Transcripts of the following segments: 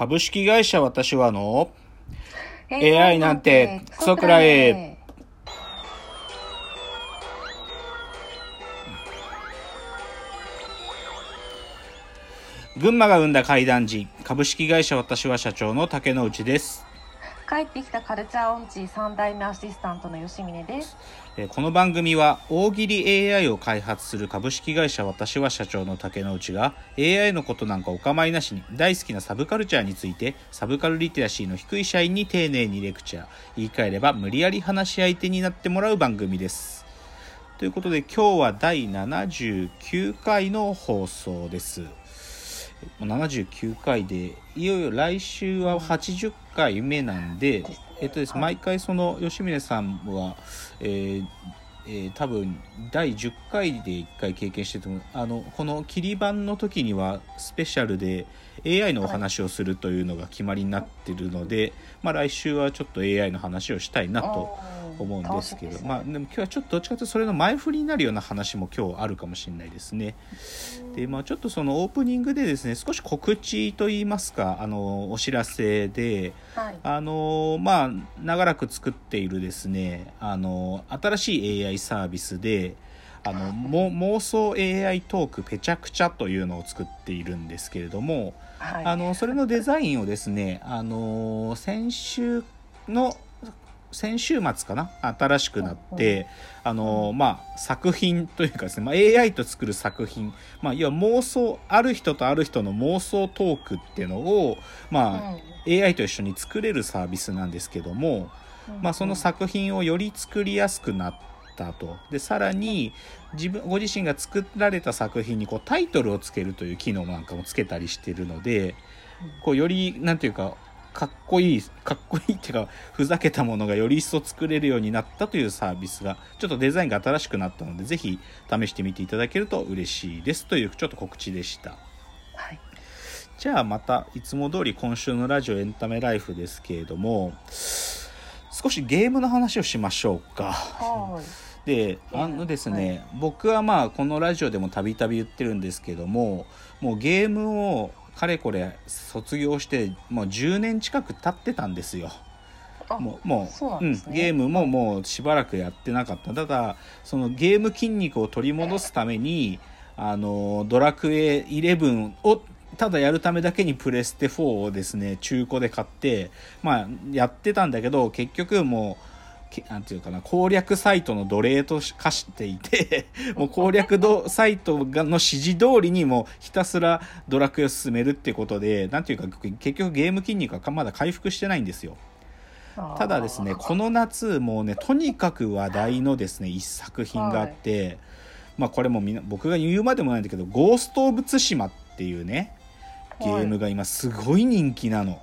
株式会社私はの AI なんてクソくらえ。群馬が生んだ怪談時株式会社私は社長の竹之内です帰ってきたカルチャーオンチ3代目アシスタントの吉峰です。えこの番組は大喜利 AI を開発する株式会社私は社長の竹之内が AI のことなんかお構いなしに大好きなサブカルチャーについてサブカルリテラシーの低い社員に丁寧にレクチャー。言い換えれば無理やり話し相手になってもらう番組です。ということで今日は第79回の放送です。79回でいよいよ来週は80回目なんで、えっとです、はい。毎回その吉峰さんは、えーえー多分第10回で1回経験してると思うあのこの切り版の時にはスペシャルで AI のお話をするというのが決まりになってるので、まあ、来週はちょっと AI の話をしたいなと思うんですけど、まあでも今日はちょっとどっちかというとそれの前振りになるような話も今日あるかもしれないですね。でまあちょっとそのオープニングでですね少し告知といいますかあのお知らせではい。あのまあ長らく作っているですねあの新しい AI サービスであのも妄想 AI トークペチャクチャというのを作っているんですけれども、はい。あのそれのデザインをですねあの先週の先週末かな？新しくなって、あのまあ、作品というかですね、まあ、AI と作る作品、まあ、要は妄想ある人とある人の妄想トークっていうのを、まあ AI と一緒に作れるサービスなんですけども、まあ、その作品をより作りやすくなったと。でさらに自分ご自身が作られた作品にこうタイトルをつけるという機能なんかもつけたりしてるのでこうよりなんていうかかっこいいかっこいいっていうかふざけたものがより一層作れるようになったというサービスがちょっとデザインが新しくなったのでぜひ試してみていただけると嬉しいですというちょっと告知でした。はいじゃあまたいつも通り今週のラジオエンタメライフですけれども少しゲームの話をしましょうか。はい であのですね、僕はまあこのラジオでもたびたび言ってるんですけどももうゲームをかれこれ卒業してもう10年近く経ってたんですよ。あもうもうそうなんゲームももうしばらくやってなかったただそのゲーム筋肉を取り戻すためにあのドラクエ11をただやるためだけにプレステ4をですね中古で買ってまあやってたんだけど結局もうけなんていうかな攻略サイトの奴隷と化していて もう攻略どサイトがの指示通りにもうひたすらドラクエを進めるってことでなんていうか結局ゲーム筋肉がまだ回復してないんですよ。ただですねこの夏もうねとにかく話題のですね一作品があって、まあこれもみんな僕が言うまでもないんだけど「ゴースト・オブ・ツシマ」っていうねゲームが今すごい人気なの。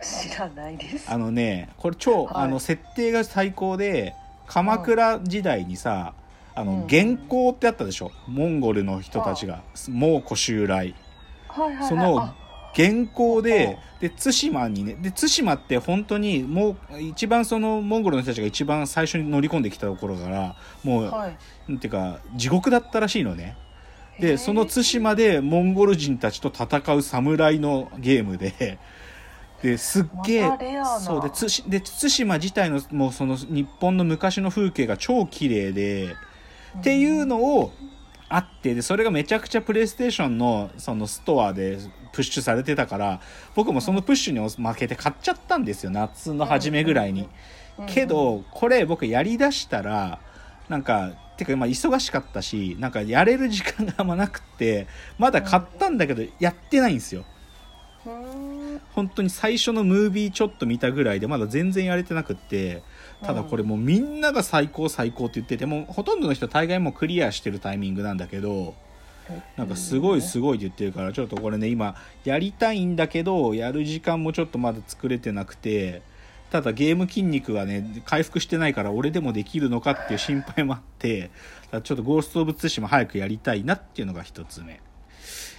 知らないです。あのねこれ超、はい。あの設定が最高で鎌倉時代にさあのうん。元寇ってあったでしょ？モンゴルの人たちが。蒙古襲来。はいはいはい。そのあ。元寇でで対馬にねで対馬って本当にもう一番そのモンゴルの人たちが一番最初に乗り込んできたところからもう、はい。なんていうか地獄だったらしいのね。でその対馬でモンゴル人たちと戦う侍のゲームでですっげえ、またレアな。そうで対馬自体のもうその日本の昔の風景が超綺麗で、っていうのをあってでそれがめちゃくちゃプレイステーションのそのストアでプッシュされてたから僕もそのプッシュに負けて買っちゃったんですよ夏の初めぐらいに。うん。けどこれ僕やりだしたらなんかてかまあ忙しかったしなんかやれる時間があんまなくってまだ買ったんだけどやってないんですよ。うん本当に最初のムービーちょっと見たぐらいでまだ全然やれてなくってただこれもうみんなが最高最高って言っててもうほとんどの人大概もうクリアしてるタイミングなんだけどなんかすごいすごいって言ってるからちょっとこれね今やりたいんだけどやる時間もちょっとまだ作れてなくてただゲーム筋肉がね回復してないから俺でもできるのかっていう心配もあってちょっとゴースト・オブ・ツシマ早くやりたいなっていうのが一つ目。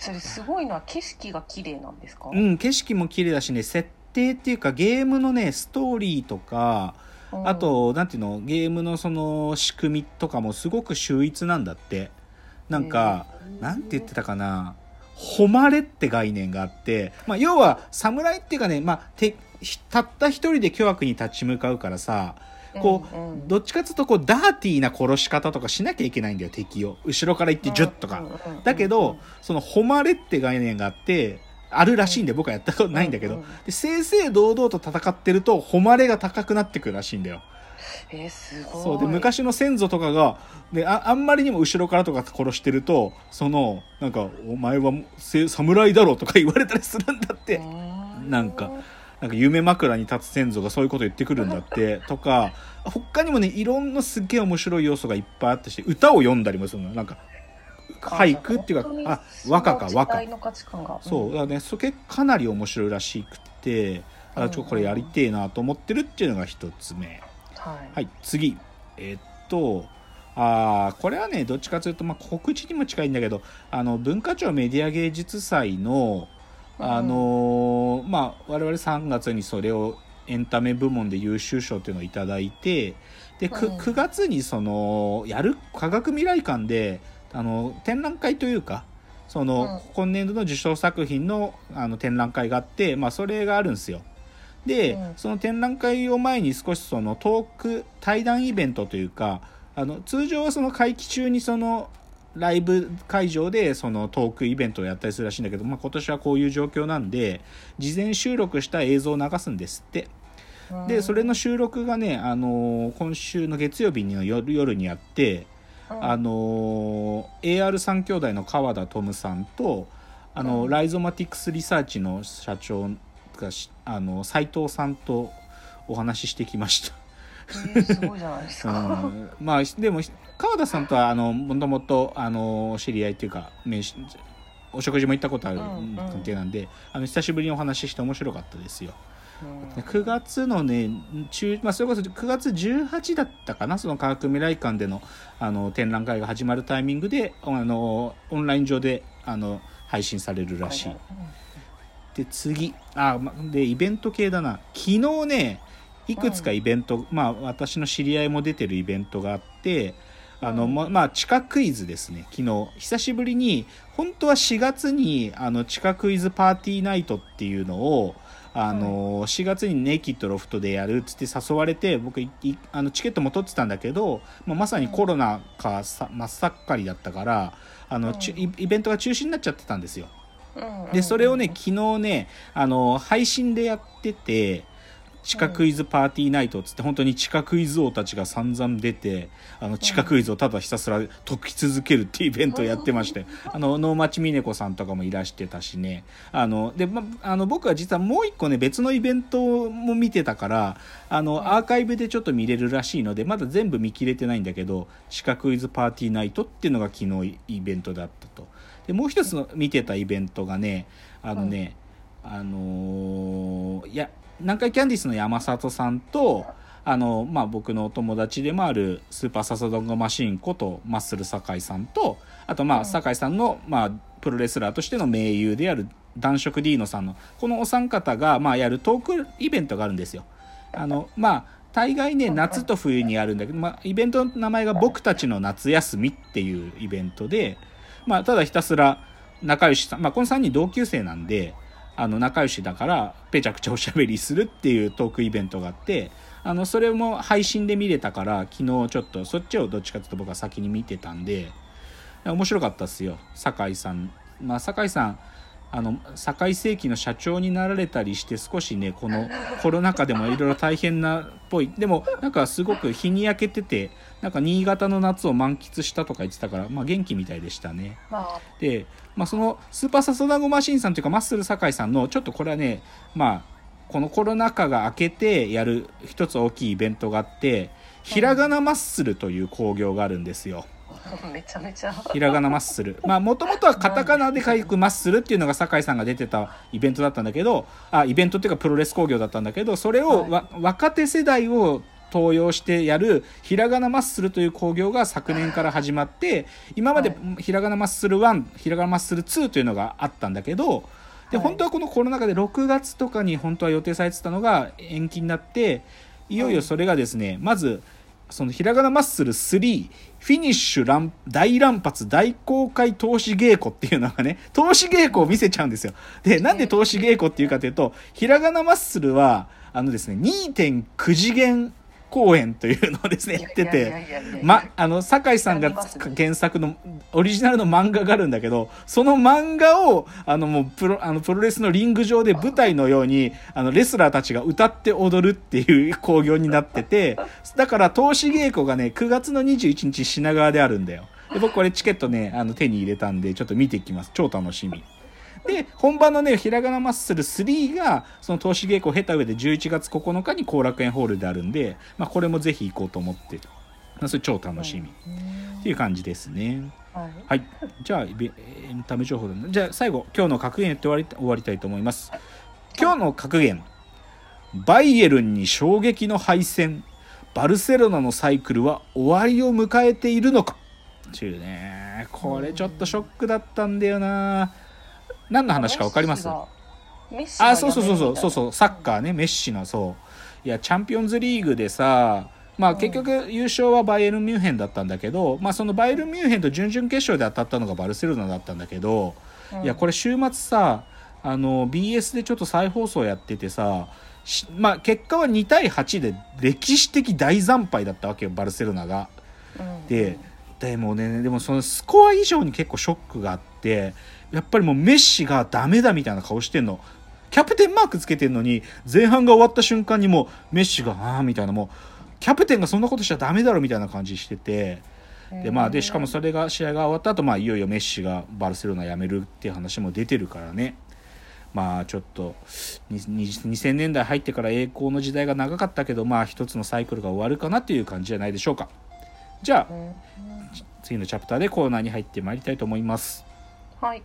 それすごいのは景色が綺麗なんですか？うん景色も綺麗だしね設定っていうかゲームのねストーリーとかうん。あとなんていうのゲームのその仕組みとかもすごく秀逸なんだって。なんかへー。なんて言ってたかな？誉れって概念があって、まあ、要は侍っていうかね、まあ、てたった一人で巨悪に立ち向かうからさこう、うんうん。どっちかっていうとこうダーティーな殺し方とかしなきゃいけないんだよ敵を。後ろから行ってジュッとか、だけどその誉れって概念があってあるらしいんで僕はやったことないんだけど、で正々堂々と戦ってると誉れが高くなってくるらしいんだよ。えー、すごい。そう。で昔の先祖とかがでああんまりにも後ろからとか殺してるとそのなんか「お前はせ侍だろ」とか言われたりするんだって、うなんかなんか夢枕に立つ先祖がそういうこと言ってくるんだって とか他にもねいろんなすっげえ面白い要素がいっぱいあってして歌を読んだりもするの。なんか俳句っていうかあ和歌か。和歌そう。だからねそれかなり面白いらしくてあちょこれやりてえなと思ってるっていうのが一つ目。はい、はい次。えっとあーこれはねどっちかというと、まあ、告知にも近いんだけどあの文化庁メディア芸術祭のあのーまあ我々3月にそれをエンタメ部門で優秀賞っていうのをいただいてで 9, うん9月にそのやる科学未来館であの展覧会というかその、うん今年度の受賞作品のあの展覧会があって、まあ、それがあるんですよ。で、うんその展覧会を前に少しそのトーク対談イベントとい。うかあの通常はその会期中にそのライブ会場でそのトークイベントをやったりするらしいんだけど、まあ、今年はこういう状況なんで事前収録した映像を流すんですって。うん。でそれの収録がね、あのー今週の月曜日の夜夜にやって、うん。あのー AR3 兄弟の川田トムさんとあの、うん。ライゾマティクスリサーチの社長がしあの斉藤さんとお話ししてきました。えーすごいじゃないですうか、ん、まあでも川田さんとはあのもともとあの知り合いっていうか名刺お食事も行ったことあるうんうん。関係なんで、あの久しぶりにお話しして面白かったですよ。うん。で9月のね中、まあ、それこそ9月18だったかなその科学未来館でのあの展覧会が始まるタイミングであのオンライン上であの配信されるらしい。で次。あまでイベント系だな。昨日ねいくつかイベント、まあ私の知り合いも出てるイベントがあってあの、うんままあ地下クイズですね昨日。久しぶりに本当は4月にあの地下クイズパーティーナイトっていうのをあの4月にネイキッドロフトでやるっつって誘われて僕いいあのチケットも取ってたんだけど、まあ、まさにコロナかさ真っ盛りだったからあの、イイベントが中止になっちゃってたんですよ。うん。でそれをね昨日ねあの配信でやってて地下クイズパーティーナイトっつって本当に地下クイズ王たちが散々出てあの地下クイズをただひたすら解き続けるっていうイベントをやってましてあの能町みね子さんとかもいらしてたしね。あので、ま、あの僕は実はもう一個ね別のイベントも見てたからあのアーカイブでちょっと見れるらしいのでまだ全部見切れてないんだけど地下クイズパーティーナイトっていうのが昨日イベントだったと。でもう一つの見てたイベントがねあのね、あのーいや南海キャンディースの山里さんとあの、まあ、僕のお友達でもあるスーパーササドンゴマシーンことマッスル酒井さんとあとまうんあ酒井さんの、まあ、プロレスラーとしての盟友である男色ディーノさんのこのお三方が、まあ、やるトークイベントがあるんですよ。あのまあ大概ね夏と冬にあるんだけど、まあ、イベントの名前が「僕たちの夏休み」っていうイベントで、まあ、ただひたすら仲良しさん、まあ、この3人同級生なんであの仲良しだからぺちゃくちゃおしゃべりするっていうトークイベントがあってあのそれも配信で見れたから昨日ちょっとそっちをどっちかというと僕は先に見てたんで面白かったっすよ。酒井さん。まあ酒井さんあの堺世紀の社長になられたりして少しねこのコロナ禍でもいろいろ大変なっぽいでもなんかすごく日に焼けててなんか新潟の夏を満喫したとか言ってたから、まあ、元気みたいでしたね。まあで、まあ、そのスーパーサソダゴマシンさんというかマッスル酒井さんのちょっとこれはねまあこのコロナ禍が明けてやる一つ大きいイベントがあってひらがなマッスルという興行があるんですよ。めちゃめちゃ。ひらがなマッスル。まあ、もともとはカタカナで書くマッスルっていうのが酒井さんが出てたイベントだったんだけど、あ、イベントっていうかプロレス工業だったんだけど、それをわ、若手世代を登用してやるひらがなマッスルという興行が昨年から始まって、今までひらがなマッスル1、ひらがなマッスル2というのがあったんだけど、で、はい。本当はこのコロナ禍で6月とかに本当は予定されてたのが延期になって、いよいよそれがですね、まず、そのひらがなマッスル3フィニッシュ乱大乱発大公開投資稽古っていうのがね投資稽古を見せちゃうんですよ。でなんで投資稽古っていうかというとひらがなマッスルはあのですね2.9次元公演というのをですねやっててまあの酒井さんが原作のオリジナルの漫画があるんだけどその漫画をあのもうプロあのプロレスのリング上で舞台のようにあのレスラーたちが歌って踊るっていう 興行になっててだから投資稽古がね9月の21日品川であるんだよ。で僕これチケットねあの手に入れたんでちょっと見てきます。超楽しみで、本番のね、ひらがなマッスル3が、その投資稽古を経た上で11月9日に後楽園ホールであるんで、まあ、これもぜひ行こうと思って、まあ、それ超楽しみ。っていう感じですね。はい、はい、じゃあ、エンタメ情報だ、ね、じゃあ最後、今日の格言言って終わり終わりたいと思います。今日の格言。バイエルンに衝撃の敗戦。バルセロナのサイクルは終わりを迎えているのか。ちゅうね。これちょっとショックだったんだよな。何の話か分かります？あそうそうそうそうそうそうサッカーねメッシのそう。いやチャンピオンズリーグでさまあ結局優勝はバイエルン・ミュンヘンだったんだけど、まあ、そのバイエルン・ミュンヘンと準々決勝で当たったのがバルセロナだったんだけど、いやこれ週末さあの BS でちょっと再放送やっててさまあ、結果は2対8で歴史的大惨敗だったわけよバルセロナが。ででもねでもそのスコア以上に結構ショックがあってやっぱりもうメッシがダメだみたいな顔してんの。キャプテンマークつけてんのに、前半が終わった瞬間にもうメッシが、ああ、みたいなもう、キャプテンがそんなことしちゃダメだろみたいな感じしてて、で、まあ、で、しかもそれが、試合が終わった後、まあ、いよいよメッシがバルセロナ辞めるっていう話も出てるからね。まあちょっと2000年代入ってから栄光の時代が長かったけどまあ一つのサイクルが終わるかなっていう感じじゃないでしょうか。じゃあ次のチャプターでコーナーに入ってまいりたいと思います。はい